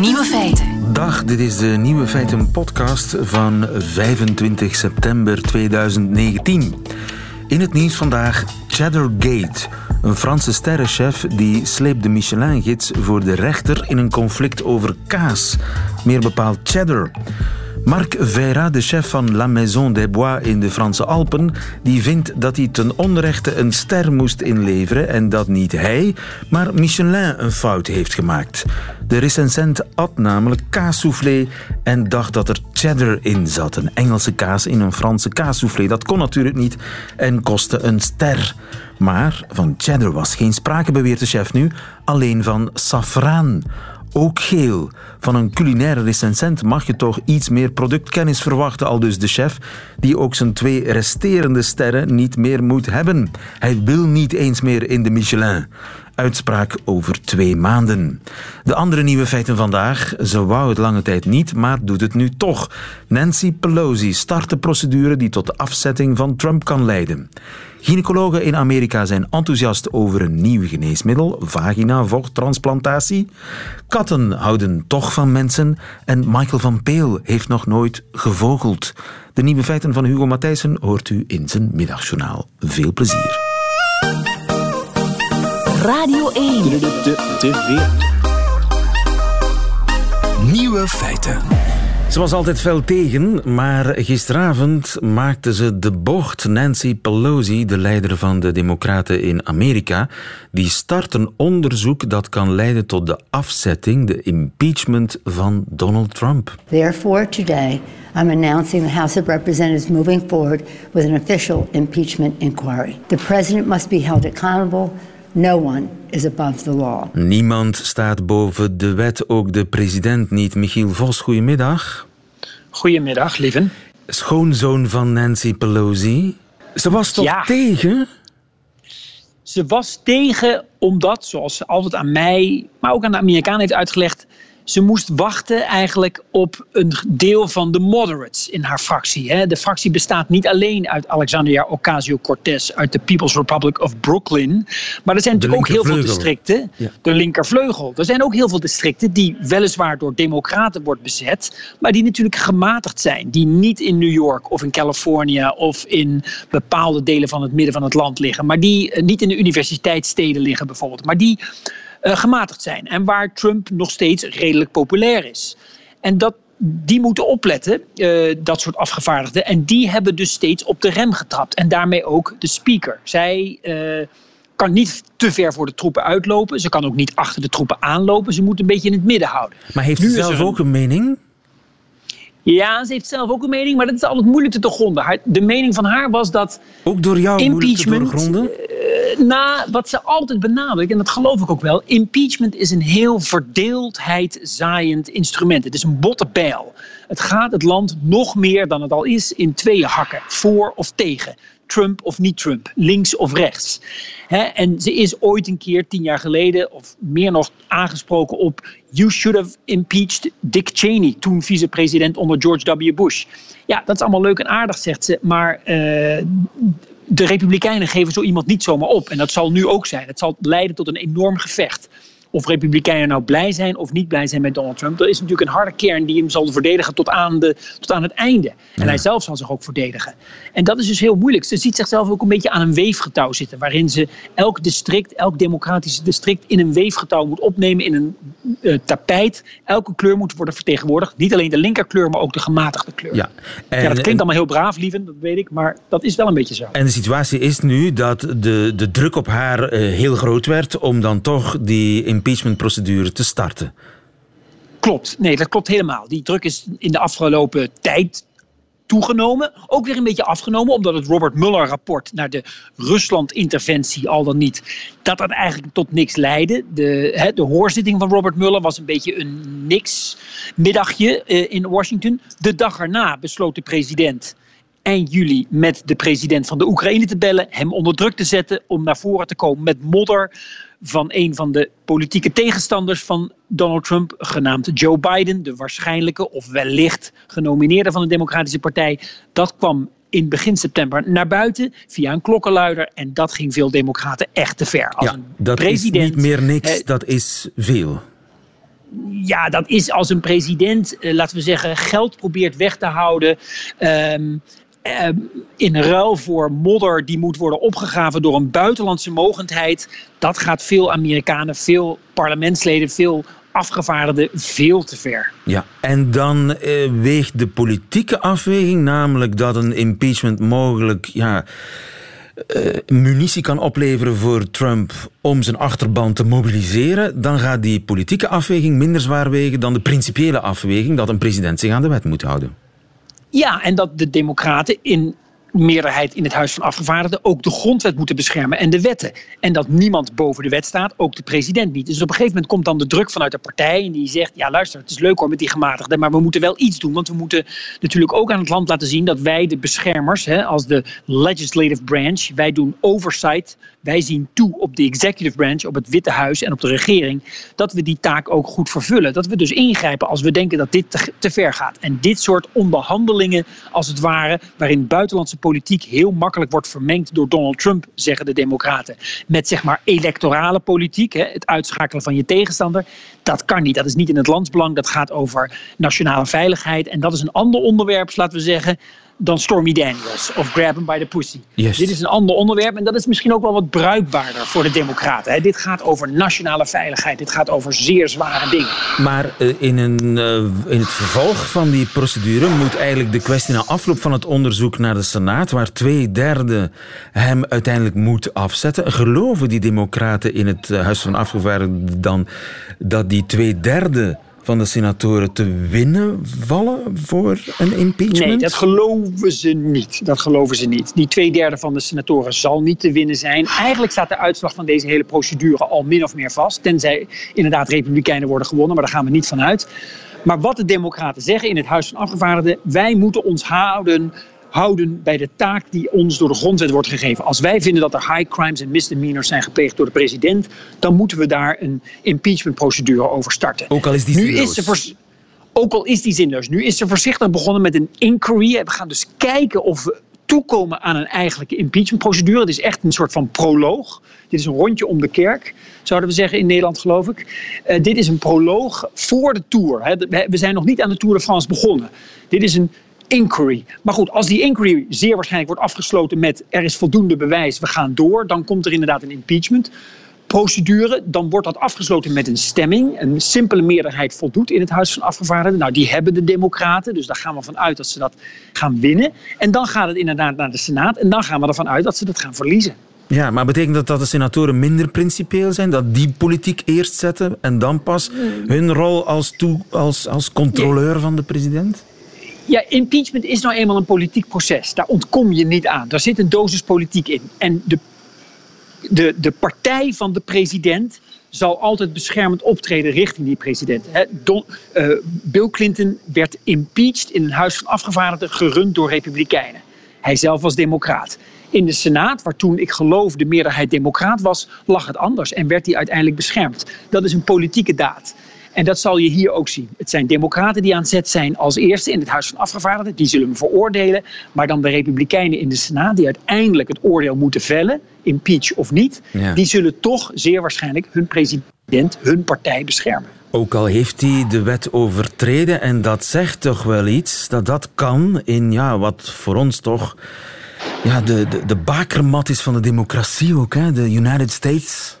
Nieuwe feiten. Dag, dit is de Nieuwe Feiten podcast van 25 september 2019. In het nieuws vandaag Cheddargate. Een Franse sterrenchef die sleept de Michelin-gids voor de rechter in een conflict over kaas. Meer bepaald cheddar. Marc Veira, de chef van La Maison des Bois in de Franse Alpen, die vindt dat hij ten onrechte een ster moest inleveren en dat niet hij, maar Michelin een fout heeft gemaakt. De recensent at namelijk kaassoufflé en dacht dat er cheddar in zat. Een Engelse kaas in een Franse kaassoufflé. Dat kon natuurlijk niet en kostte een ster. Maar van cheddar was geen sprake, beweert de chef nu, alleen van safraan ook geel. Van een culinaire recensent mag je toch iets meer productkennis verwachten, al dus de chef, die ook zijn twee resterende sterren niet meer moet hebben. Hij wil niet eens meer in de Michelin. Uitspraak over twee maanden. De andere nieuwe feiten vandaag. Ze wou het lange tijd niet, maar doet het nu toch. Nancy Pelosi start de procedure die tot de afzetting van Trump kan leiden. Gynaecologen in Amerika zijn enthousiast over een nieuw geneesmiddel, vagina-vochttransplantatie. Katten houden toch van mensen en Michael van Peel heeft nog nooit gevogeld. De nieuwe feiten van Hugo Matthijssen hoort u in zijn middagjournaal. Veel plezier. Radio 1. Nieuwe feiten. Ze was altijd fel tegen, maar gisteravond maakte ze de bocht. Nancy Pelosi, de leider van de Democraten in Amerika, die start een onderzoek dat kan leiden tot de afzetting, de impeachment van Donald Trump. Therefore, today I'm announcing the House of Representatives moving forward with an official impeachment inquiry. The president must be held accountable. No one is above the law. Niemand staat boven de wet, ook de president niet. Michiel Vos, goedemiddag. Goedemiddag, lieven. Schoonzoon van Nancy Pelosi. Ze was toch Ja. tegen? Ze was tegen omdat, zoals ze altijd aan mij, maar ook aan de Amerikanen heeft uitgelegd, ze moest wachten eigenlijk op een deel van de moderates in haar fractie. hè. De fractie bestaat niet alleen uit Alexandria Ocasio-Cortez uit de People's Republic of Brooklyn, maar er zijn natuurlijk ook heel veel districten, Ja. de linkervleugel. Er zijn ook heel veel districten die weliswaar door democraten wordt bezet, maar die natuurlijk gematigd zijn. Die niet in New York of in Californië of in bepaalde delen van het midden van het land liggen. Maar die eh, niet in de universiteitssteden liggen bijvoorbeeld. Maar die gematigd zijn. En waar Trump nog steeds redelijk populair is. En dat, die moeten opletten, eh, dat soort afgevaardigden. En die hebben dus steeds op de rem getrapt. En daarmee ook de speaker. Zij eh, kan niet te ver voor de troepen uitlopen. Ze kan ook niet achter de troepen aanlopen. Ze moet een beetje in het midden houden. Maar heeft is zelf een- ook een mening? Ja, ze heeft zelf ook een mening, maar dat is altijd moeilijk te doorgronden. De mening van haar was dat Ook door jou moeilijk te Impeachment, doorgronden? Na wat ze altijd benadrukt, en dat geloof ik ook wel, impeachment is een heel verdeeldheid zaaiend instrument. Het is een botte bijl. Het gaat het land nog meer dan het al is in tweeën hakken, voor of tegen. Trump of niet Trump, links of rechts. En ze is ooit een keer, tien jaar geleden, of meer nog, aangesproken op... You should have impeached Dick Cheney, toen vicepresident onder George W. Bush. Ja, dat is allemaal leuk en aardig, zegt ze, maar... eh, de Republikeinen geven zo iemand niet zomaar op. En dat zal nu ook zijn. Het zal leiden tot een enorm gevecht. Of Republikeinen nou blij zijn of niet blij zijn met Donald Trump. Er is natuurlijk een harde kern die hem zal verdedigen tot aan, de, tot aan het einde. En hij zelf zal zich ook verdedigen. En dat is dus heel moeilijk. Ze ziet zichzelf ook een beetje aan een weefgetouw zitten. Waarin ze elk district, elk democratisch district in een weefgetouw moet opnemen. In een eh, tapijt. Elke kleur moet worden vertegenwoordigd. Niet alleen de linkerkleur, maar ook de gematigde kleur. Ja. En, ja, dat klinkt allemaal heel braaf, lieven, dat weet ik. Maar dat is wel een beetje zo. En de situatie is nu dat de, de druk op haar eh, heel groot werd om dan toch die impeachmentprocedure te starten. Klopt, nee, dat klopt helemaal. Die druk is in de afgelopen tijd toegenomen. Ook weer een beetje afgenomen, omdat het Robert Mueller-rapport naar de Rusland-interventie, al dan niet, dat dat eigenlijk tot niks leidde. De, de hoorzitting van Robert Mueller was een beetje een niks-middagje eh, in Washington. De dag erna besloot de president eind juli met de president van de Oekraïne te bellen, hem onder druk te zetten om naar voren te komen met modder van een van de politieke tegenstanders van Donald Trump, genaamd Joe Biden, de waarschijnlijke of wellicht genomineerde van de Democratische Partij. Dat kwam in begin september naar buiten via een klokkenluider en dat ging veel democraten echt te ver. Als ja, dat president, is niet meer niks, eh, dat is veel. ja, dat is als een president, eh, laten we zeggen, geld probeert weg te houden. Um, in ruil voor modder die moet worden opgegraven door een buitenlandse mogendheid. Dat gaat veel Amerikanen, veel parlementsleden, veel afgevaardigden veel te ver. Ja, en dan eh, weegt de politieke afweging, namelijk dat een impeachment mogelijk ja, uh, munitie kan opleveren voor Trump om zijn achterban te mobiliseren, dan gaat die politieke afweging minder zwaar wegen dan de principiële afweging dat een president zich aan de wet moet houden. Ja, en dat de Democraten in meerderheid in het Huis van Afgevaardigden ook de grondwet moeten beschermen en de wetten. En dat niemand boven de wet staat, ook de president niet. Dus op een gegeven moment komt dan de druk vanuit de partij en die zegt, ja luister, het is leuk hoor met die gematigden, maar we moeten wel iets doen, want we moeten natuurlijk ook aan het land laten zien dat wij de beschermers, hè, als de legislative branch, wij doen oversight, wij zien toe op de executive branch, op het Witte Huis en op de regering, dat we die taak ook goed vervullen. Dat we dus ingrijpen als we denken dat dit te, ver gaat. En dit soort onderhandelingen, als het ware, waarin buitenlandse politiek heel makkelijk wordt vermengd door Donald Trump, zeggen de Democraten. Met zeg maar electorale politiek, hè, het uitschakelen van je tegenstander. Dat kan niet. Dat is niet in het landsbelang. Dat gaat over nationale veiligheid. En dat is een ander onderwerp, laten we zeggen, dan Stormy Daniels of Grab Him by the Pussy. Dit is een ander onderwerp en dat is misschien ook wel wat bruikbaarder voor de Democraten. Dit gaat over nationale veiligheid, dit gaat over zeer zware dingen. Maar eh, in, een, eh, in het vervolg van die procedure moet eigenlijk de kwestie na afloop van het onderzoek naar de Senaat, waar twee derde hem uiteindelijk moet afzetten. Geloven die Democraten in het eh, Huis van Afgevaardigden dan dat die twee derde van de senatoren te winnen vallen voor een impeachment? Nee, dat geloven ze niet. Dat geloven ze niet. Die twee derde van de senatoren zal niet te winnen zijn. Eigenlijk staat de uitslag van deze hele procedure al min of meer vast. Tenzij inderdaad republikeinen worden gewonnen, maar daar gaan we niet van uit. Maar wat de democraten zeggen in het Huis van Afgevaardigden... wij moeten ons houden houden bij de taak die ons door de grondwet wordt gegeven. Als wij vinden dat er high crimes en misdemeanors zijn gepleegd door de president, dan moeten we daar een impeachmentprocedure over starten. Ook al is die zinloos. Nu is ook al is die zinloos. Nu is ze voorzichtig begonnen met een inquiry. We gaan dus kijken of we toekomen aan een eigenlijke impeachmentprocedure. Het is echt een soort van proloog. Dit is een rondje om de kerk, zouden we zeggen in Nederland, geloof ik. Uh, dit is een proloog voor de Tour. We zijn nog niet aan de Tour de France begonnen. Dit is een inquiry. Maar goed, als die inquiry zeer waarschijnlijk wordt afgesloten met er is voldoende bewijs, we gaan door, dan komt er inderdaad een impeachment procedure. Dan wordt dat afgesloten met een stemming. Een simpele meerderheid voldoet in het Huis van Afgevaardigden. Nou, die hebben de Democraten, dus daar gaan we van uit dat ze dat gaan winnen. En dan gaat het inderdaad naar de Senaat en dan gaan we ervan uit dat ze dat gaan verliezen. Ja, maar betekent dat dat de senatoren minder principieel zijn? Dat die politiek eerst zetten en dan pas hun rol als, toe, als, als controleur van de president? Ja, impeachment is nou eenmaal een politiek proces. Daar ontkom je niet aan. Daar zit een dosis politiek in. En de, de, de partij van de president zal altijd beschermend optreden richting die president. Uh, Bill Clinton werd impeached in een huis van afgevaardigden gerund door republikeinen. Hij zelf was democraat. In de Senaat, waar toen ik geloof de meerderheid democraat was, lag het anders en werd hij uiteindelijk beschermd. Dat is een politieke daad. En dat zal je hier ook zien. Het zijn democraten die aan zet zijn als eerste in het Huis van Afgevaardigden. Die zullen hem veroordelen. Maar dan de republikeinen in de Senaat die uiteindelijk het oordeel moeten vellen. Impeach of niet. Die zullen toch zeer waarschijnlijk hun president, hun partij beschermen. Ook al heeft hij de wet overtreden en dat zegt toch wel iets. Dat dat kan in ja, wat voor ons toch ja, de, de, de bakermat is van de democratie ook. Hè? De United States.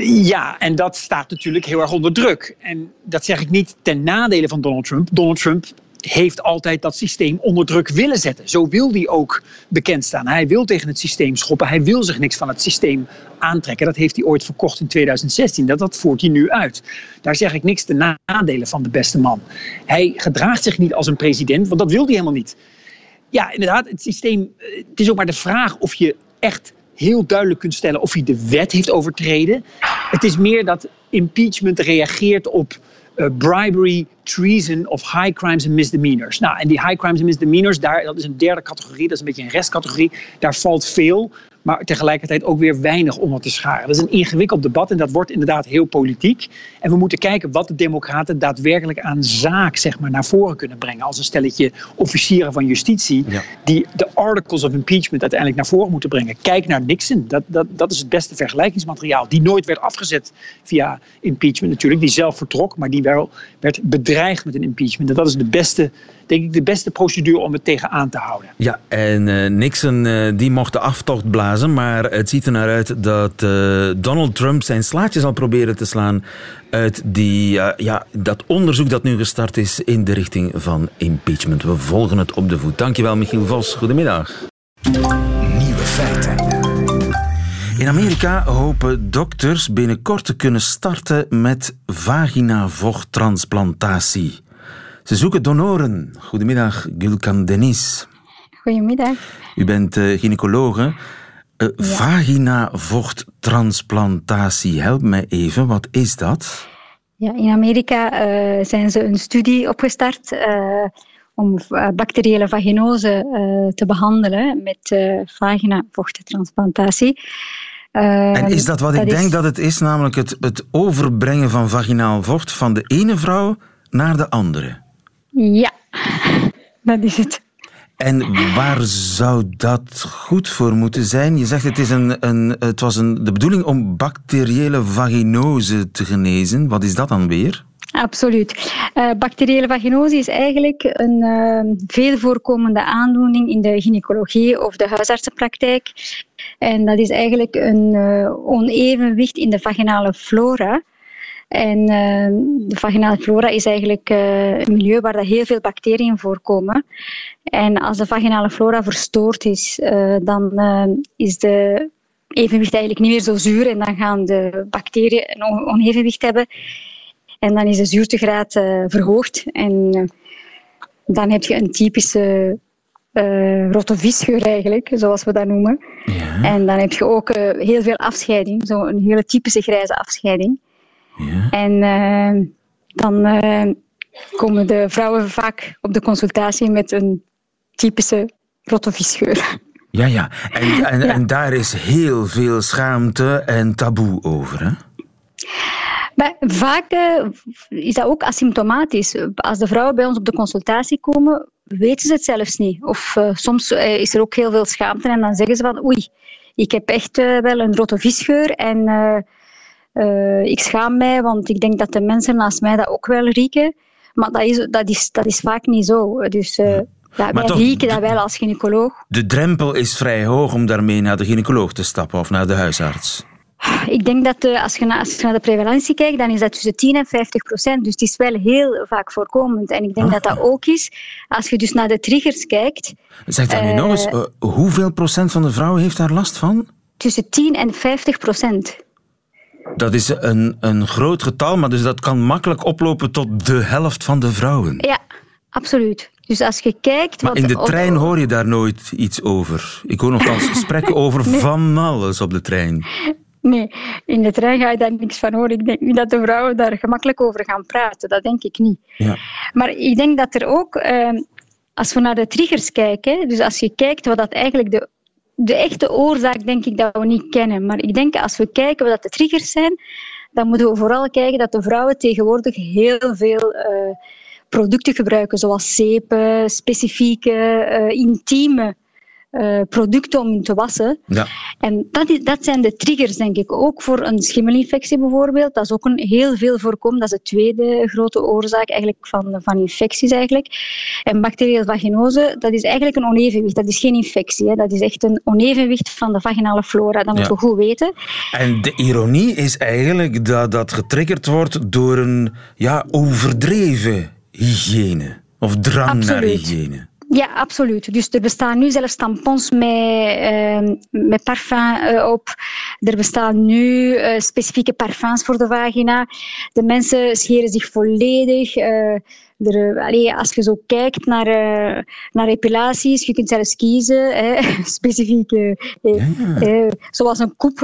Ja, en dat staat natuurlijk heel erg onder druk. En dat zeg ik niet ten nadele van Donald Trump. Donald Trump heeft altijd dat systeem onder druk willen zetten. Zo wil hij ook bekend staan. Hij wil tegen het systeem schoppen. Hij wil zich niks van het systeem aantrekken. Dat heeft hij ooit verkocht in 2016. Dat, voert hij nu uit. Daar zeg ik niks ten nadele van de beste man. Hij gedraagt zich niet als een president, want dat wil hij helemaal niet. Ja, inderdaad, het systeem. Het is ook maar de vraag of je echt heel duidelijk kunt stellen of hij de wet heeft overtreden. Het is meer dat impeachment reageert op uh, bribery, treason of high crimes and misdemeanors. Nou, en die high crimes and misdemeanors, daar, dat is een derde categorie, dat is een beetje een restcategorie. Daar valt veel maar tegelijkertijd ook weer weinig om te scharen. Dat is een ingewikkeld debat en dat wordt inderdaad heel politiek. En we moeten kijken wat de Democraten daadwerkelijk aan zaak zeg maar, naar voren kunnen brengen. Als een stelletje officieren van justitie die de articles of impeachment uiteindelijk naar voren moeten brengen. Kijk naar Nixon, dat, dat, dat is het beste vergelijkingsmateriaal. Die nooit werd afgezet via impeachment natuurlijk, die zelf vertrok, maar die wel werd bedreigd met een impeachment. En dat is de beste denk ik de beste procedure om het tegenaan te houden. Ja, en uh, Nixon uh, die mocht de aftocht blazen, maar het ziet er naar uit dat uh, Donald Trump zijn slaatje zal proberen te slaan uit die, ja, dat onderzoek dat nu gestart is in de richting van impeachment. We volgen het op de voet. Dankjewel, Michiel Vos. Goedemiddag. In Amerika hopen dokters binnenkort te kunnen starten met vaginavochttransplantatie. Ze zoeken donoren. Goedemiddag, Gulkan Denis. Goedemiddag. U bent uh, gynaecologe. Uh, ja. Vaginavochttransplantatie, help mij even, wat is dat? Ja, in Amerika uh, zijn ze een studie opgestart om bacteriële vaginose te behandelen met vaginavochttransplantatie. En is dat wat dat ik is... denk dat het is, namelijk het, het overbrengen van vaginaal vocht van de ene vrouw naar de andere? Ja, dat is het. En waar zou dat goed voor moeten zijn? Je zegt het, is een, een, het was een, de bedoeling om bacteriële vaginose te genezen. Wat is dat dan weer? Absoluut. Uh, bacteriële vaginose is eigenlijk een uh, veel voorkomende aandoening in de gynaecologie of de huisartsenpraktijk. En dat is eigenlijk een uh, onevenwicht in de vaginale flora. En uh, de vaginale flora is eigenlijk uh, een milieu waar heel veel bacteriën voorkomen. En als de vaginale flora verstoord is, dan is de evenwicht eigenlijk niet meer zo zuur en dan gaan de bacteriën een onevenwicht hebben. En dan is de zuurtegraad verhoogd en dan heb je een typische uh, rotte visgeur eigenlijk, zoals we dat noemen. Ja. En dan heb je ook heel veel afscheiding, zo'n hele typische grijze afscheiding. Ja. En uh, dan komen de vrouwen vaak op de consultatie met een typische rottevisgeur. Ja, ja. En, en, ja. en daar is heel veel schaamte en taboe over, hè? Maar vaak uh, is dat ook asymptomatisch. Als de vrouwen bij ons op de consultatie komen, weten ze het zelfs niet. Of uh, soms uh, is er ook heel veel schaamte en dan zeggen ze van oei, ik heb echt wel een rotte visgeur en ik schaam mij, want ik denk dat de mensen naast mij dat ook wel rieken. Maar dat is, dat is, dat is vaak niet zo. Dus ja, wij toch, rieken dat wel als gynaecoloog. De drempel is vrij hoog om daarmee naar de gynaecoloog te stappen of naar de huisarts. Ik denk dat de, als, je naar, als je naar de prevalentie kijkt, dan is dat tussen 10 en 50 procent. Dus het is wel heel vaak voorkomend. En ik denk ah. dat dat ook is, als je dus naar de triggers kijkt... Zeg dan nu nog eens, uh, hoeveel procent van de vrouwen heeft daar last van? Tussen 10 en 50 procent. Dat is een, een groot getal, maar dus dat kan makkelijk oplopen tot de helft van de vrouwen. Ja, absoluut. Dus als je kijkt... Maar in de trein hoor je daar nooit iets over. Ik hoor nogthans gesprekken over van alles op de trein. Nee, in de trein ga je daar niks van horen. Ik denk niet dat de vrouwen daar gemakkelijk over gaan praten. Dat denk ik niet. Ja. Maar ik denk dat er ook... Eh, als we naar de triggers kijken, dus als je kijkt wat dat eigenlijk de de echte oorzaak denk ik dat we niet kennen. Maar ik denk als we kijken wat de triggers zijn, dan moeten we vooral kijken dat de vrouwen tegenwoordig heel veel uh, producten gebruiken, zoals zeepen, specifieke, uh, intieme uh, producten om te wassen. Ja. En dat, is, dat zijn de triggers, denk ik. Ook voor een schimmelinfectie bijvoorbeeld. Dat is ook een heel veel voorkomen. Dat is de tweede grote oorzaak eigenlijk van, van infecties. Eigenlijk. En bacteriële vaginose, dat is eigenlijk een onevenwicht. Dat is geen infectie. Hè. Dat is echt een onevenwicht van de vaginale flora. Dat moeten we goed weten. En de ironie is eigenlijk dat dat getriggerd wordt door een ja, overdreven hygiëne. Of drang Absoluut. naar hygiëne. Ja, absoluut. Dus er bestaan nu zelfs tampons met, uh, met parfum uh, op. Er bestaan nu uh, specifieke parfums voor de vagina. De mensen scheren zich volledig er, allee, als je zo kijkt naar, uh, naar epilaties, je kunt zelfs kiezen, hè, specifieke, ja. zoals een koep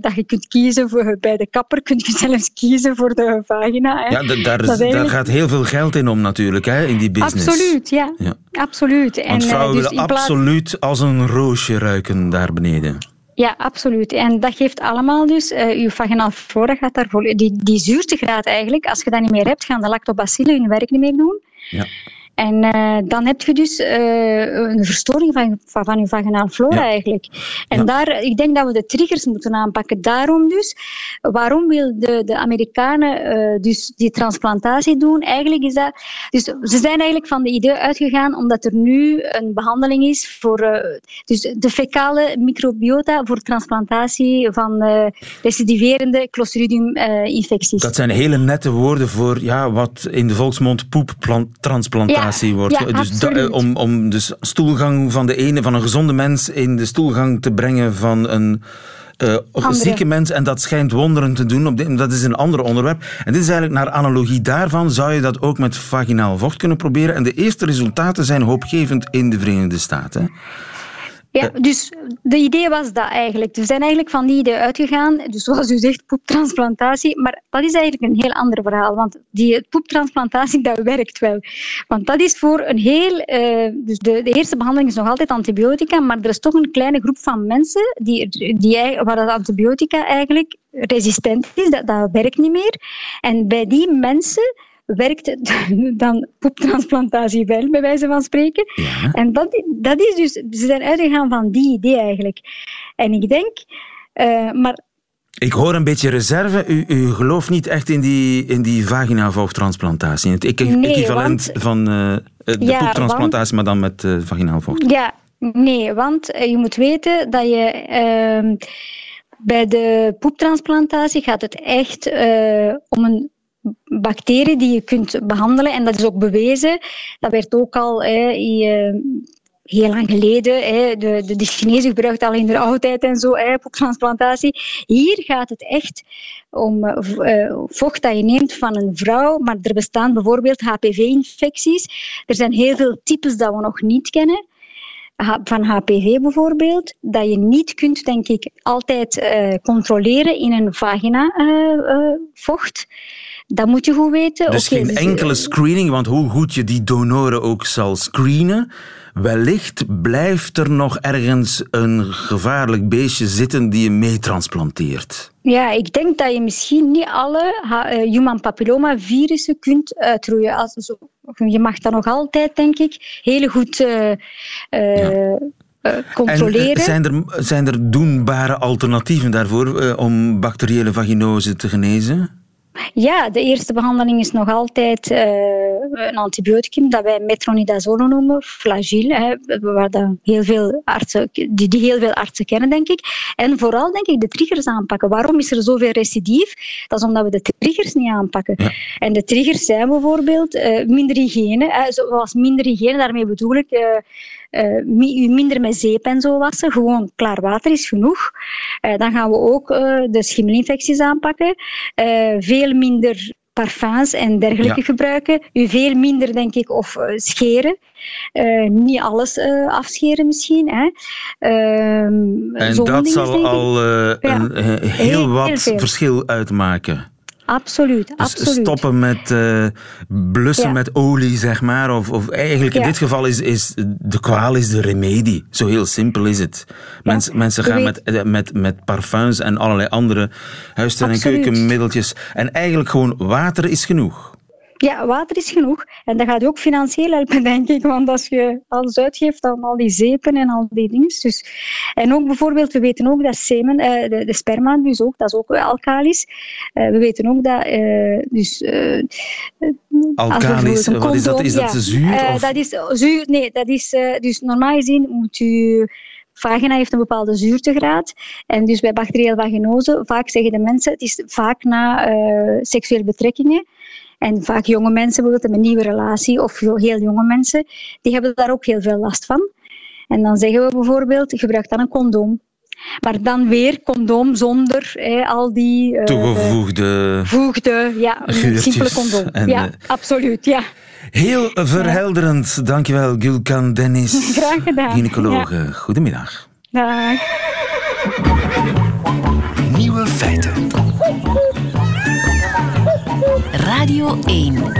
dat je kunt kiezen voor, bij de kapper, kun je zelfs kiezen voor de vagina. Hè. Ja, daar, daar gaat heel veel geld in om natuurlijk, hè, in die business. Absoluut, ja. ja. Absoluut. Want en, vrouwen dus willen absoluut als een roosje ruiken daar beneden. Ja, absoluut. En dat geeft allemaal dus, uh, je vaginaal flora gaat daarvoor, die, die zuurtegraad eigenlijk, als je dat niet meer hebt, gaan de lactobacillen hun werk niet meer doen. Ja. En uh, dan heb je dus uh, een verstoring van, van, van je vaginaal flora eigenlijk. En ja. daar, ik denk dat we de triggers moeten aanpakken. Daarom dus, waarom wil de, de Amerikanen uh, dus die transplantatie doen? Eigenlijk is dat... Dus ze zijn eigenlijk van de idee uitgegaan omdat er nu een behandeling is voor dus de fecale microbiota voor transplantatie van recidiverende Clostridium-infecties. dat zijn hele nette woorden voor ja, wat in de volksmond poeptransplantatie wordt. Ja, dus da, om, om de stoelgang van de ene, van een gezonde mens in de stoelgang te brengen van een uh, zieke mens. En dat schijnt wonderen te doen. Op dit, dat is een ander onderwerp. En dit is eigenlijk naar analogie daarvan. Zou je dat ook met vaginaal vocht kunnen proberen? En de eerste resultaten zijn hoopgevend in de Verenigde Staten. Ja, eh. dus de idee was dat eigenlijk. We zijn eigenlijk van die idee uitgegaan. Dus zoals u zegt, poeptransplantatie. Maar dat is eigenlijk een heel ander verhaal. Want die poeptransplantatie, dat werkt wel. Want dat is voor een heel... Uh, dus de, de, eerste behandeling is nog altijd antibiotica. Maar er is toch een kleine groep van mensen die, die, waar dat antibiotica eigenlijk resistent is. Dat, dat werkt niet meer. En bij die mensen werkt dan poeptransplantatie wel, bij wijze van spreken. Ja. En dat, dat is dus, ze zijn uitgegaan van die idee eigenlijk. En ik denk, uh, maar ik hoor een beetje reserve. U, u gelooft niet echt in die, in die vagina-vochttransplantatie. Het equivalent want, van uh, de ja, poeptransplantatie, maar dan met uh, vaginaal vocht. Ja, nee, want je moet weten dat je... Ehm, bij de poeptransplantatie gaat het echt om een bacterie die je kunt behandelen. En dat is ook bewezen. Dat werd ook al hè, heel lang geleden. Hè, de, de, de Chinezen gebruikten al in de oudheid en zo, hè, transplantatie. Hier gaat het echt om uh, vocht dat je neemt van een vrouw. Maar er bestaan bijvoorbeeld HPV-infecties. Er zijn heel veel types dat we nog niet kennen van HPV bijvoorbeeld, dat je niet kunt, denk ik, altijd controleren in een vagina uh, uh, vocht. Dat moet je goed weten. Dus geen dus, enkele eh, screening, want hoe goed je die donoren ook zal screenen, wellicht blijft er nog ergens een gevaarlijk beestje zitten die je meetransplanteert. Ja, ik denk dat je misschien niet alle eh, human papilloma virussen kunt uitroeien. Als, je mag dat nog altijd, denk ik, heel goed uh, uh, controleren. En zijn er, zijn er doenbare alternatieven daarvoor om bacteriële vaginose te genezen? Ja, de eerste behandeling is nog altijd uh, een antibioticum dat wij metronidazole noemen, flagil, hè, waar dan heel veel artsen, die, die heel veel artsen kennen, denk ik. En vooral, denk ik, de triggers aanpakken. Waarom is er zoveel recidief? Dat is omdat we de triggers niet aanpakken. En de triggers zijn bijvoorbeeld uh, minder hygiëne, hè, zoals minder hygiëne, daarmee bedoel ik... Uh, minder met zeep en zo wassen. Gewoon klaar water is genoeg. Uh, dan gaan we ook uh, de schimmelinfecties aanpakken. veel minder parfums en dergelijke ja. gebruiken. U veel minder, denk ik, of scheren. niet alles afscheren misschien. Hè. Ehm, en dat zal al een, heel, heel, wat verschil uitmaken. Absoluut, dus absoluut. stoppen met uh, blussen met olie, zeg maar. Of, of eigenlijk in dit geval is, is de kwaal is de remedie. Zo heel simpel is het. Mens, mensen gaan met, eh, met, met parfums en allerlei andere huistuin- en keukenmiddeltjes. En eigenlijk gewoon water is genoeg. Ja, water is genoeg. En dat gaat ook financieel helpen, denk ik. Want als je alles uitgeeft aan al die zeepen en al die dingen. Dus, en ook bijvoorbeeld, we weten ook dat semen, uh, de, de, sperma dus ook, dat is ook alkalisch. Uh, we weten ook dat... Uh, dus, alkalisch, wat is dat? Is dat zuur? Of? dat is zuur, nee, dat is... dus normaal gezien moet u... Vagina heeft een bepaalde zuurtegraad. En dus bij bacteriële vaginose, vaak zeggen de mensen, het is vaak na seksuele betrekkingen. En vaak jonge mensen bijvoorbeeld een nieuwe relatie of heel jonge mensen, die hebben daar ook heel veel last van. En dan zeggen we bijvoorbeeld, gebruik dan een condoom. Maar dan weer condoom zonder al die... Uh, Toegevoegde... Voegde, ja, simpele condoom. En, ja, absoluut, ja. Heel verhelderend. Dankjewel, Gulkan Dennis. Graag gedaan. Gynaecologe. Ja. Goedemiddag. Dag. Nieuwe feiten. Radio 1.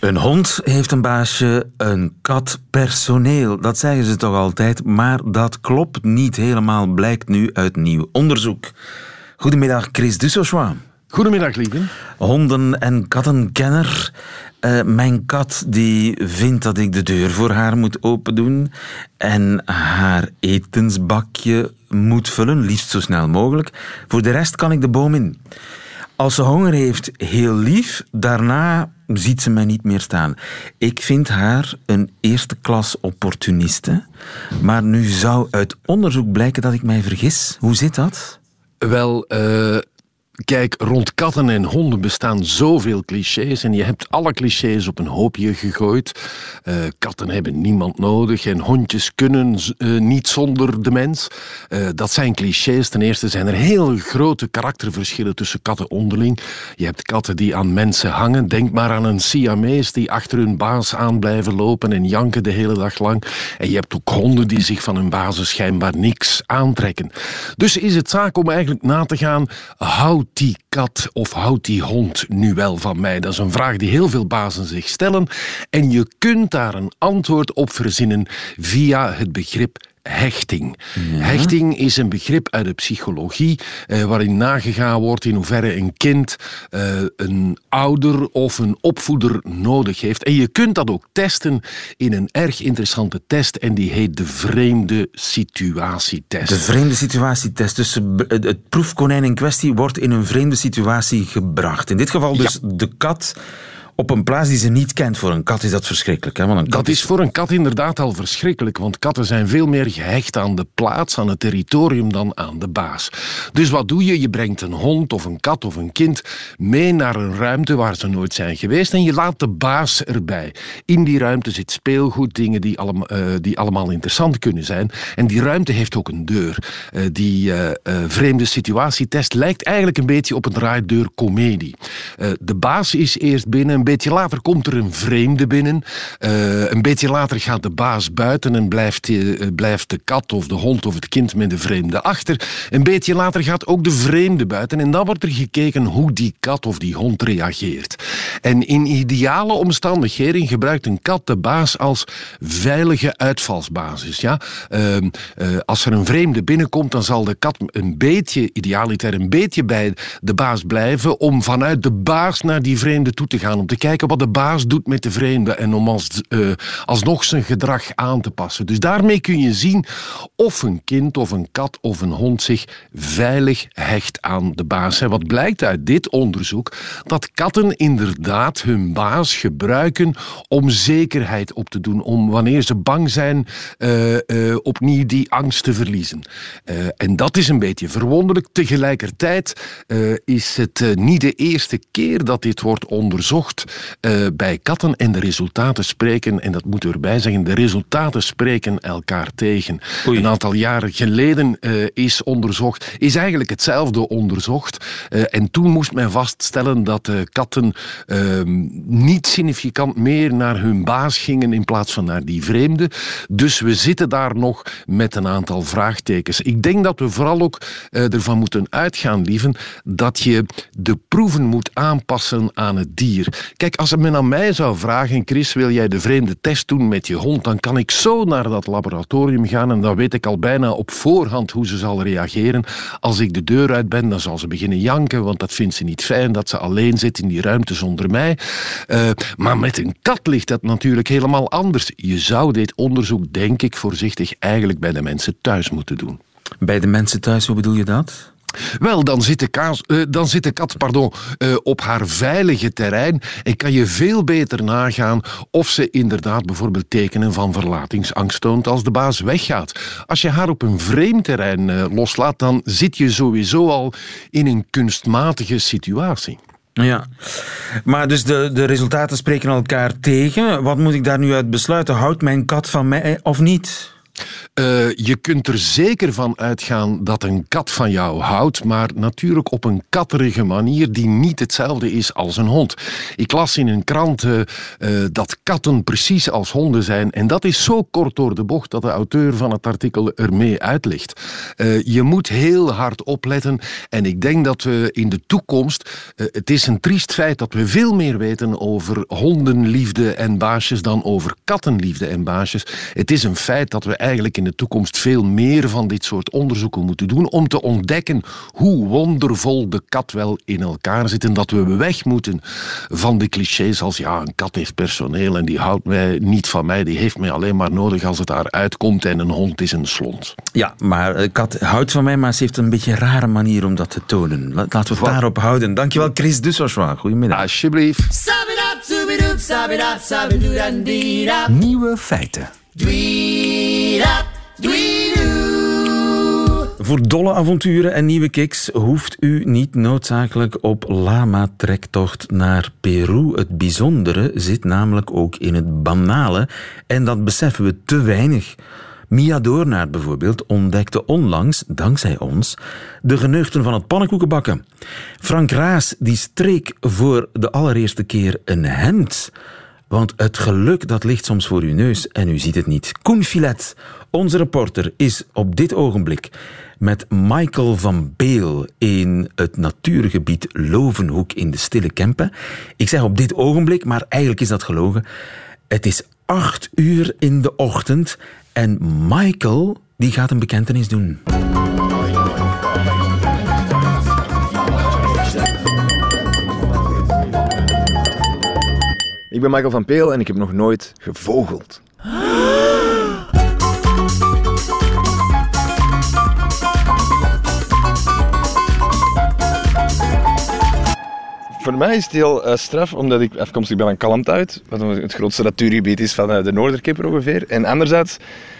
Een hond heeft een baasje, een kat personeel. Dat zeggen ze toch altijd, maar dat klopt niet helemaal, blijkt nu uit nieuw onderzoek. Goedemiddag, Chris Dussochois. Goedemiddag, lieve. Honden- en kattenkenner. Uh, mijn kat die vindt dat ik de deur voor haar moet opendoen en haar etensbakje moet vullen, liefst zo snel mogelijk. Voor de rest kan ik de boom in. Als ze honger heeft, heel lief. Daarna ziet ze mij niet meer staan. Ik vind haar een eerste klas opportuniste. Maar nu zou uit onderzoek blijken dat ik mij vergis. Hoe zit dat? Wel, uh, Kijk, rond katten en honden bestaan zoveel clichés en je hebt alle clichés op een hoopje gegooid. Uh, katten hebben niemand nodig en hondjes kunnen uh, niet zonder de mens. Uh, dat zijn clichés. Ten eerste zijn er heel grote karakterverschillen tussen katten onderling. Je hebt katten die aan mensen hangen. Denk maar aan een Siamees die achter hun baas aan blijven lopen en janken de hele dag lang. En je hebt ook honden die zich van hun bazen schijnbaar niks aantrekken. Dus is het zaak om eigenlijk na te gaan, houd die kat of houdt die hond nu wel van mij? Dat is een vraag die heel veel bazen zich stellen. En je kunt daar een antwoord op verzinnen via het begrip hechting. Hechting is een begrip uit de psychologie eh, waarin nagegaan wordt in hoeverre een kind eh, een ouder of een opvoeder nodig heeft. En je kunt dat ook testen in een erg interessante test en die heet de vreemde situatietest. De vreemde situatietest. Dus het proefkonijn in kwestie wordt in een vreemde situatie gebracht. In dit geval dus de kat op een plaats die ze niet kent. Voor een kat is dat verschrikkelijk. Hè? Want een kat dat is voor een kat inderdaad al verschrikkelijk, want katten zijn veel meer gehecht aan de plaats, aan het territorium, dan aan de baas. Dus wat doe je? Je brengt een hond of een kat of een kind mee naar een ruimte waar ze nooit zijn geweest en je laat de baas erbij. In die ruimte zit speelgoed, dingen die, allemaal, uh, die allemaal interessant kunnen zijn. En die ruimte heeft ook een deur. Uh, die uh, vreemde situatietest lijkt eigenlijk een beetje op een draaideurcomedie. de baas is eerst binnen, beetje later komt er een vreemde binnen. Uh, een beetje later gaat de baas buiten en blijft, uh, blijft de kat of de hond of het kind met de vreemde achter. Een beetje later gaat ook de vreemde buiten en dan wordt er gekeken hoe die kat of die hond reageert. En in ideale omstandigheden gebruikt een kat de baas als veilige uitvalsbasis. Ja? Uh, als er een vreemde binnenkomt, dan zal de kat een beetje, idealiter een beetje bij de baas blijven om vanuit de baas naar die vreemde toe te gaan om te kijken wat de baas doet met de vreemde en om als, uh, alsnog zijn gedrag aan te passen. Dus daarmee kun je zien of een kind of een kat of een hond zich veilig hecht aan de baas. En wat blijkt uit dit onderzoek? Dat katten inderdaad hun baas gebruiken om zekerheid op te doen, om wanneer ze bang zijn uh, uh, opnieuw die angst te verliezen. en dat is een beetje verwonderlijk. Tegelijkertijd is het niet de eerste keer dat dit wordt onderzocht uh, bij katten en de resultaten spreken, en dat moeten we erbij zeggen, de resultaten spreken elkaar tegen. Een aantal jaren geleden uh, is onderzocht, is eigenlijk hetzelfde onderzocht. Uh, en toen moest men vaststellen dat katten ehm, niet significant meer naar hun baas gingen in plaats van naar die vreemde. Dus we zitten daar nog met een aantal vraagtekens. Ik denk dat we vooral ook ervan moeten uitgaan, lieven, dat je de proeven moet aanpassen aan het dier. Kijk, als men aan mij zou vragen, Chris, wil jij de vreemde test doen met je hond, dan kan ik zo naar dat laboratorium gaan en dan weet ik al bijna op voorhand hoe ze zal reageren. Als ik de deur uit ben, dan zal ze beginnen janken, want dat vindt ze niet fijn dat ze alleen zit in die ruimte zonder mij. Uh, maar met een kat ligt dat natuurlijk helemaal anders. Je zou dit onderzoek, denk ik, voorzichtig eigenlijk bij de mensen thuis moeten doen. Bij de mensen thuis, hoe bedoel je dat? Wel, dan zit de, uh, dan zit de kat pardon, uh, op haar veilige terrein en kan je veel beter nagaan of ze inderdaad bijvoorbeeld tekenen van verlatingsangst toont als de baas weggaat. Als je haar op een vreemd terrein uh, loslaat, dan zit je sowieso al in een kunstmatige situatie. Ja, maar dus de, de resultaten spreken elkaar tegen. Wat moet ik daar nu uit besluiten? Houdt mijn kat van mij of niet? Uh, je kunt er zeker van uitgaan dat een kat van jou houdt, maar natuurlijk op een katterige manier die niet hetzelfde is als een hond. Ik las in een krant uh, dat katten precies als honden zijn en dat is zo kort door de bocht dat de auteur van het artikel ermee uitlegt. je moet heel hard opletten en ik denk dat we in de toekomst, het is een triest feit dat we veel meer weten over hondenliefde en baasjes dan over kattenliefde en baasjes. Het is een feit dat we eigenlijk in de toekomst veel meer van dit soort onderzoeken moeten doen om te ontdekken hoe wondervol de kat wel in elkaar zit en dat we weg moeten van de clichés als ja, een kat heeft personeel en die houdt mij niet van mij, die heeft mij alleen maar nodig als het daar uitkomt en een hond is een slont. Ja, maar een kat houdt van mij, maar ze heeft een beetje een rare manier om dat te tonen. Laten we het daarop houden. Dankjewel Chris Dussochois. Goedemiddag. Alsjeblieft. Nieuwe feiten. Voor dolle avonturen en nieuwe kicks hoeft u niet noodzakelijk op lama-trektocht naar Peru. Het bijzondere zit namelijk ook in het banale en dat beseffen we te weinig. Mia Doornaert bijvoorbeeld ontdekte onlangs, dankzij ons, de geneugten van het pannenkoekenbakken. Frank Raas die streek voor de allereerste keer een hemd. Want het geluk dat ligt soms voor uw neus en u ziet het niet. Koen Filet, onze reporter, is op dit ogenblik met Michael van Beel in het natuurgebied Lovenhoek in de Stille Kempen. Ik zeg op dit ogenblik, maar eigenlijk is dat gelogen. Het is acht uur in de ochtend en Michael die gaat een bekentenis doen. Ik ben Michael van Peel en ik heb nog nooit gevogeld. Voor mij is het heel uh, straf, omdat ik afkomstig ben van Kalmthout, wat het grootste natuurgebied is van uh, de Noorderkipper ongeveer. En anderzijds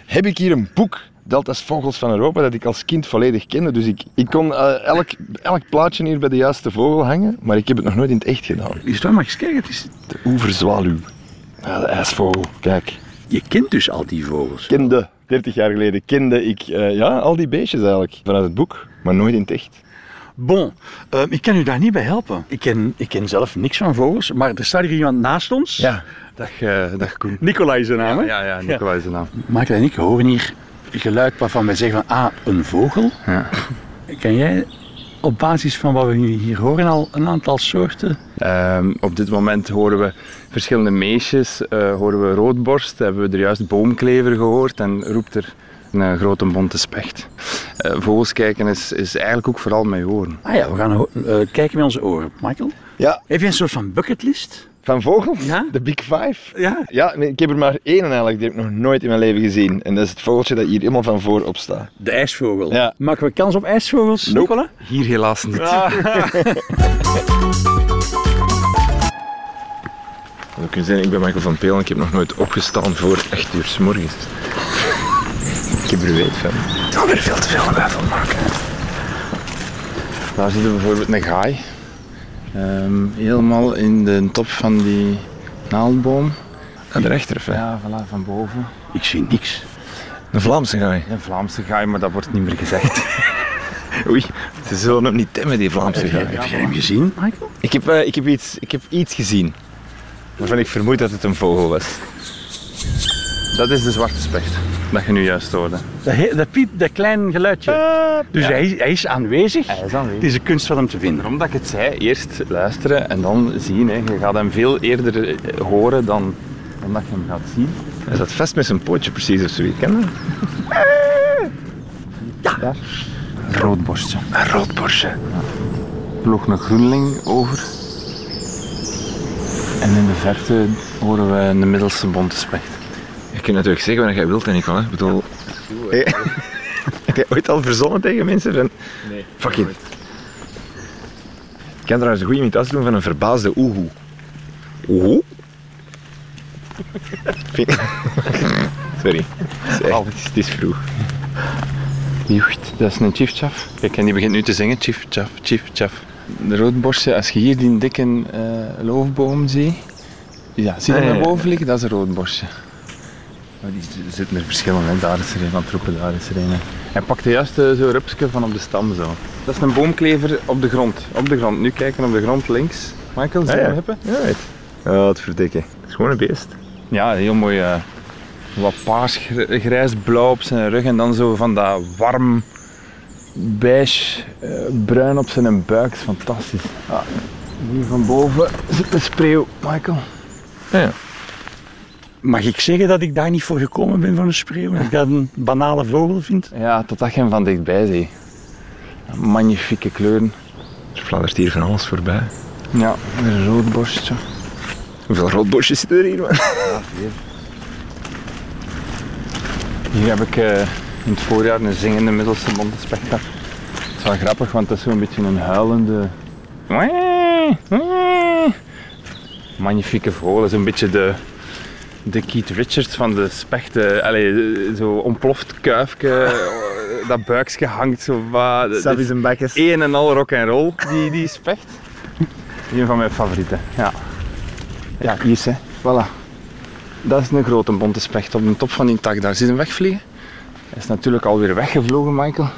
heb ik hier een boek Delta's Vogels van Europa, dat ik als kind volledig kende. Dus ik, ik kon uh, elk, elk plaatje hier bij de juiste vogel hangen, maar ik heb het nog nooit in het echt gedaan. Is dat maar eens kijken? Het is... De oeverzwaluw. Ja, de ijsvogel, kijk. Je kent dus al die vogels? Kende, 30 jaar geleden kende ik uh, ja, al die beestjes eigenlijk, vanuit het boek, maar nooit in het echt. Bon, uh, ik kan u daar niet bij helpen. Ik ken, ik ken zelf niks van vogels, maar er staat hier iemand naast ons. Ja, dag, uh, dag Koen. Nicolai is zijn naam, hè? Ja, ja, Nicolai is zijn naam. Michael en ik horen hier geluid waarvan wij zeggen van, ah, een vogel. Ja. Ken jij op basis van wat we hier horen al een aantal soorten? Um, op dit moment horen we verschillende meisjes, uh, horen we roodborst, hebben we er juist boomklever gehoord en roept er een grote bonte specht. Uh, vogels kijken is, is eigenlijk ook vooral met oren. Ah ja, we gaan uh, kijken met onze oren. Michael? Ja. Heb je een soort van bucketlist? Van vogels? Ja. De Big Five? Ja. Ja, ik heb er maar één eigenlijk, die heb ik nog nooit in mijn leven gezien. En dat is het vogeltje dat hier helemaal van voor op staat. De ijsvogel. Ja. Maken we kans op ijsvogels, nope. Nicola? Hier helaas niet. Ah. We kunnen zeggen, ik ben Michael van Peel en ik heb nog nooit opgestaan voor 8 uur s morgens. Ik heb er weet van. Ik zal er veel te veel van maken. Daar zitten we bijvoorbeeld een gaai. Um, helemaal in de top van die naaldboom. Aan de rechter, hè? Ja, voilà, van boven. Ik zie niks. Een Vlaamse gaai. Een Vlaamse gaai, maar dat wordt niet meer gezegd. Oei, ze zullen hem niet temmen, die Vlaamse gaai. heb jij hem gezien, Michael? Ik heb, uh, ik, heb iets, ik heb iets gezien. Waarvan ik vermoed dat het een vogel was. Dat is de zwarte specht, dat je nu juist hoorde. Dat, dat piep, dat klein geluidje. Uh, dus ja. hij, is, hij, is aanwezig. Hij is aanwezig. Het is een kunst van hem te vinden. Omdat ik het zei, eerst luisteren en dan zien. Hè. Je gaat hem veel eerder horen dan, dan dat je hem gaat zien. Hij zat vast met zijn pootje precies of zoiets. Ken je dat? Ja. Daar. Een roodborstje. Een roodborstje. Ja. Er vloog een groenling over. En in de verte horen we een middelste bonte specht. Je kunt natuurlijk zeggen wat jij wilt, Nicola. Ik bedoel... Hey. Heb jij ooit al verzonnen tegen mensen? Van... Nee. Fuck it. Ik kan trouwens een goede imitatie doen van een verbaasde oehoe. Oehoe? Sorry. Het is vroeg. Jocht, dat is een chiefchaf. Kijk, en die begint nu te zingen. Chiefchaf, chiefchaf. De roodborstje, als je hier die dikke uh, loofboom ziet, ja, zie je Ah, naar boven liggen? Dat is een roodborstje. Die zitten er verschillende. Daar is er een van troepen, daar is er een. Hij pakte juist uh, zo'n rupsje van op de stam zo. Dat is een boomklever op de grond. Op de grond. Nu kijken op de grond links. Michael, zie je ja, hem hippen? Ja, weet. Ja, het verdikken. Het is gewoon een beest. Ja, heel mooi. Uh, wat paars, grijs, blauw op zijn rug en dan zo van dat warm beige, uh, bruin op zijn buik. is fantastisch. Ah, hier van boven zit de spreeuw, Michael. Ja. Mag ik zeggen dat ik daar niet voor gekomen ben voor een spreeuw? Dat ik dat een banale vogel vind? Ja, totdat je hem van dichtbij ziet. Magnifieke kleuren. Er fladdert hier van alles voorbij. Ja, een roodborstje. Hoeveel roodborstjes zitten er hier, man? Ja, vier. Hier heb ik uh, in het voorjaar een zingende middelste gehad. Dat is wel grappig, want dat is zo'n beetje een huilende... Magnifieke vogel, dat is een beetje de, de Keith Richards van de spechten. Allee, zo ontploft kuifje, dat buikje hangt zo wat. Is een bekjes. Een en al rock en roll, die, die specht. Een van mijn favorieten, ja. Ja, hier is hè. Voilà. Dat is een grote bonte specht op de top van die tak. Daar zit hem wegvliegen. Hij is natuurlijk alweer weggevlogen, Michael.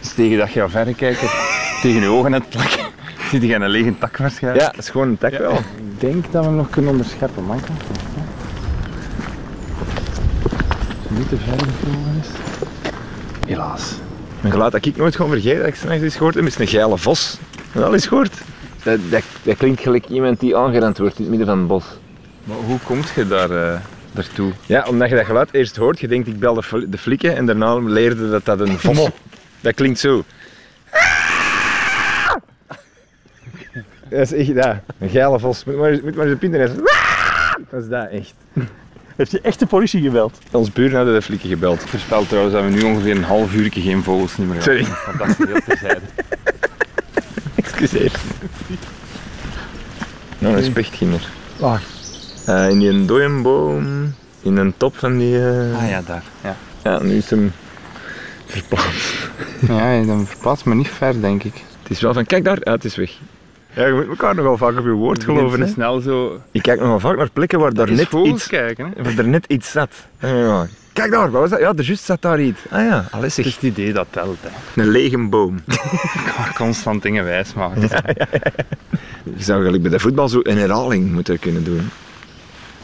Dus tegen dat je aan verre kijkt, tegen je ogen net plakken, ziet je een lege tak waarschijnlijk. Ja, dat is gewoon een tak wel. Ik denk dat we hem nog kunnen onderscheppen, Michael. Als hij niet te ver is. Helaas. Een geluid dat ik nooit gewoon vergeten dat ik s'nachts eens gehoord heb, is een geile vos. Dat al eens gehoord? Dat, dat, dat klinkt gelijk iemand die aangerend wordt in het midden van het bos. Maar hoe kom je daar, uh, daartoe? Ja, omdat je dat geluid eerst hoort, je denkt ik bel de, de flikken en daarna leerde dat dat een vos... dat klinkt zo. Dat is echt dat. Een geile vos. Moet maar, moet maar eens op internet. Dat is dat, echt. Heeft je echt de politie gebeld? Ons buren hadden de flikken gebeld. Ik voorspel trouwens dat we nu ongeveer een half uur geen vogels meer hebben. Sorry. Fantastisch, heel terzijde. Excuseer. Nou, een spechtginder. Waar? Uh, in die dooienboom, in een top van die... Uh... Ah ja, daar. Ja. ja, nu is hem verplaatst. ja, hij is hem verplaatst, maar niet ver, denk ik. Het is wel van, kijk daar, ja, het is weg. Ja, je moet elkaar nogal vaak op je woord geloven. Hè? snel zo... Ik kijk nogal vaak naar plekken waar daar net iets... kijken, hè? Waar er net iets zat. Ja, Kijk daar, wat was dat? Ja, er juist zat daar iets. Ah ja, alles Het is het idee dat telt, hè. Een lege boom. Ik ga constant dingen wijs maken. Ja, ja, ja. Je zou eigenlijk bij de voetbal zo een herhaling moeten kunnen doen.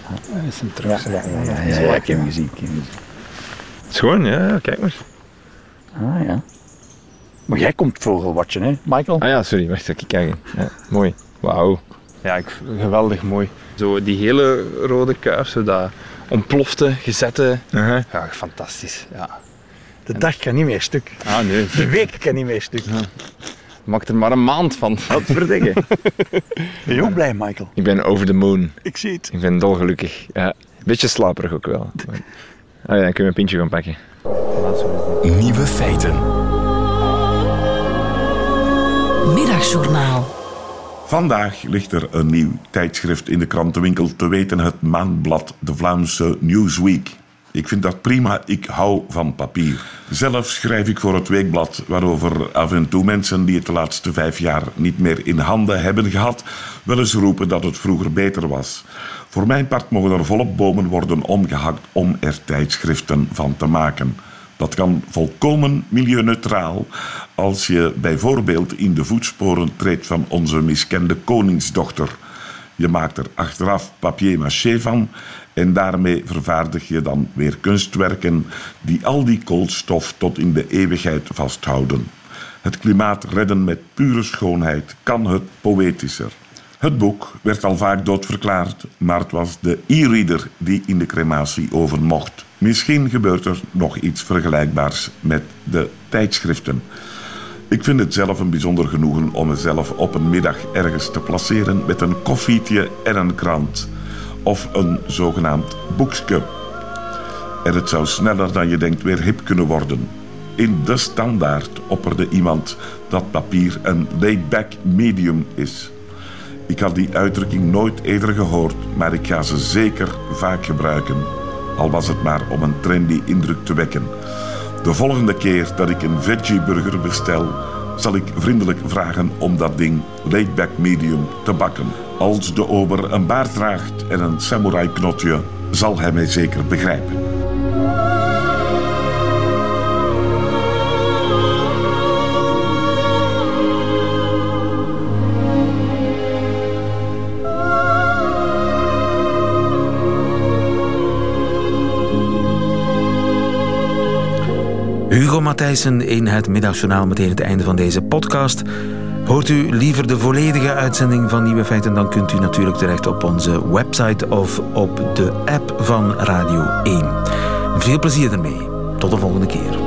Dat is een terug. Ja, ja, ja, ja, ik heb hem gezien. Ik heb hem gezien. Schoon, ja, kijk maar. Ah ja. Maar jij komt vogelwatchen, hè, Michael? Ah ja, sorry, wacht, ik kijken. Ja, mooi. Wauw. Ja, ik, geweldig mooi. Zo die hele rode kuif, zo dat ontplofte, gezette. Uh -huh. Ja, fantastisch. Ja. De dag kan niet meer stuk. Ah, nee. De week kan niet meer stuk. Ja. Maak er maar een maand van. Wat verdikken. Ben je ook blij, Michael? Ik ben over de moon. Ik zie het. Ik ben dolgelukkig. Ja, beetje slaperig ook wel. Ah ja, dan kun je een pintje gaan pakken. Nieuwe feiten. Middagjournaal. Vandaag ligt er een nieuw tijdschrift in de krantenwinkel, te weten het maandblad De Vlaamse Newsweek. Ik vind dat prima, ik hou van papier. Zelf schrijf ik voor het weekblad waarover af en toe mensen die het de laatste vijf jaar niet meer in handen hebben gehad, wel eens roepen dat het vroeger beter was. Voor mijn part mogen er volop bomen worden omgehakt om er tijdschriften van te maken. Dat kan volkomen milieuneutraal als je bijvoorbeeld in de voetsporen treedt van onze miskende koningsdochter. Je maakt er achteraf papier-maché van en daarmee vervaardig je dan weer kunstwerken die al die koolstof tot in de eeuwigheid vasthouden. Het klimaat redden met pure schoonheid kan het poëtischer. Het boek werd al vaak doodverklaard, maar het was de e-reader die in de crematie over mocht. Misschien gebeurt er nog iets vergelijkbaars met de tijdschriften. Ik vind het zelf een bijzonder genoegen om mezelf op een middag ergens te placeren met een koffietje en een krant. Of een zogenaamd boekske. En het zou sneller dan je denkt weer hip kunnen worden. In de standaard opperde iemand dat papier een laid-back medium is. Ik had die uitdrukking nooit eerder gehoord, maar ik ga ze zeker vaak gebruiken. Al was het maar om een trendy indruk te wekken. De volgende keer dat ik een veggie-burger bestel, zal ik vriendelijk vragen om dat ding laid-back medium te bakken. Als de ober een baard draagt en een samurai-knotje, zal hij mij zeker begrijpen. Hugo Matthijssen in het Middagjournaal meteen het einde van deze podcast. Hoort u liever de volledige uitzending van Nieuwe Feiten, dan kunt u natuurlijk terecht op onze website of op de app van Radio 1. Veel plezier ermee. Tot de volgende keer.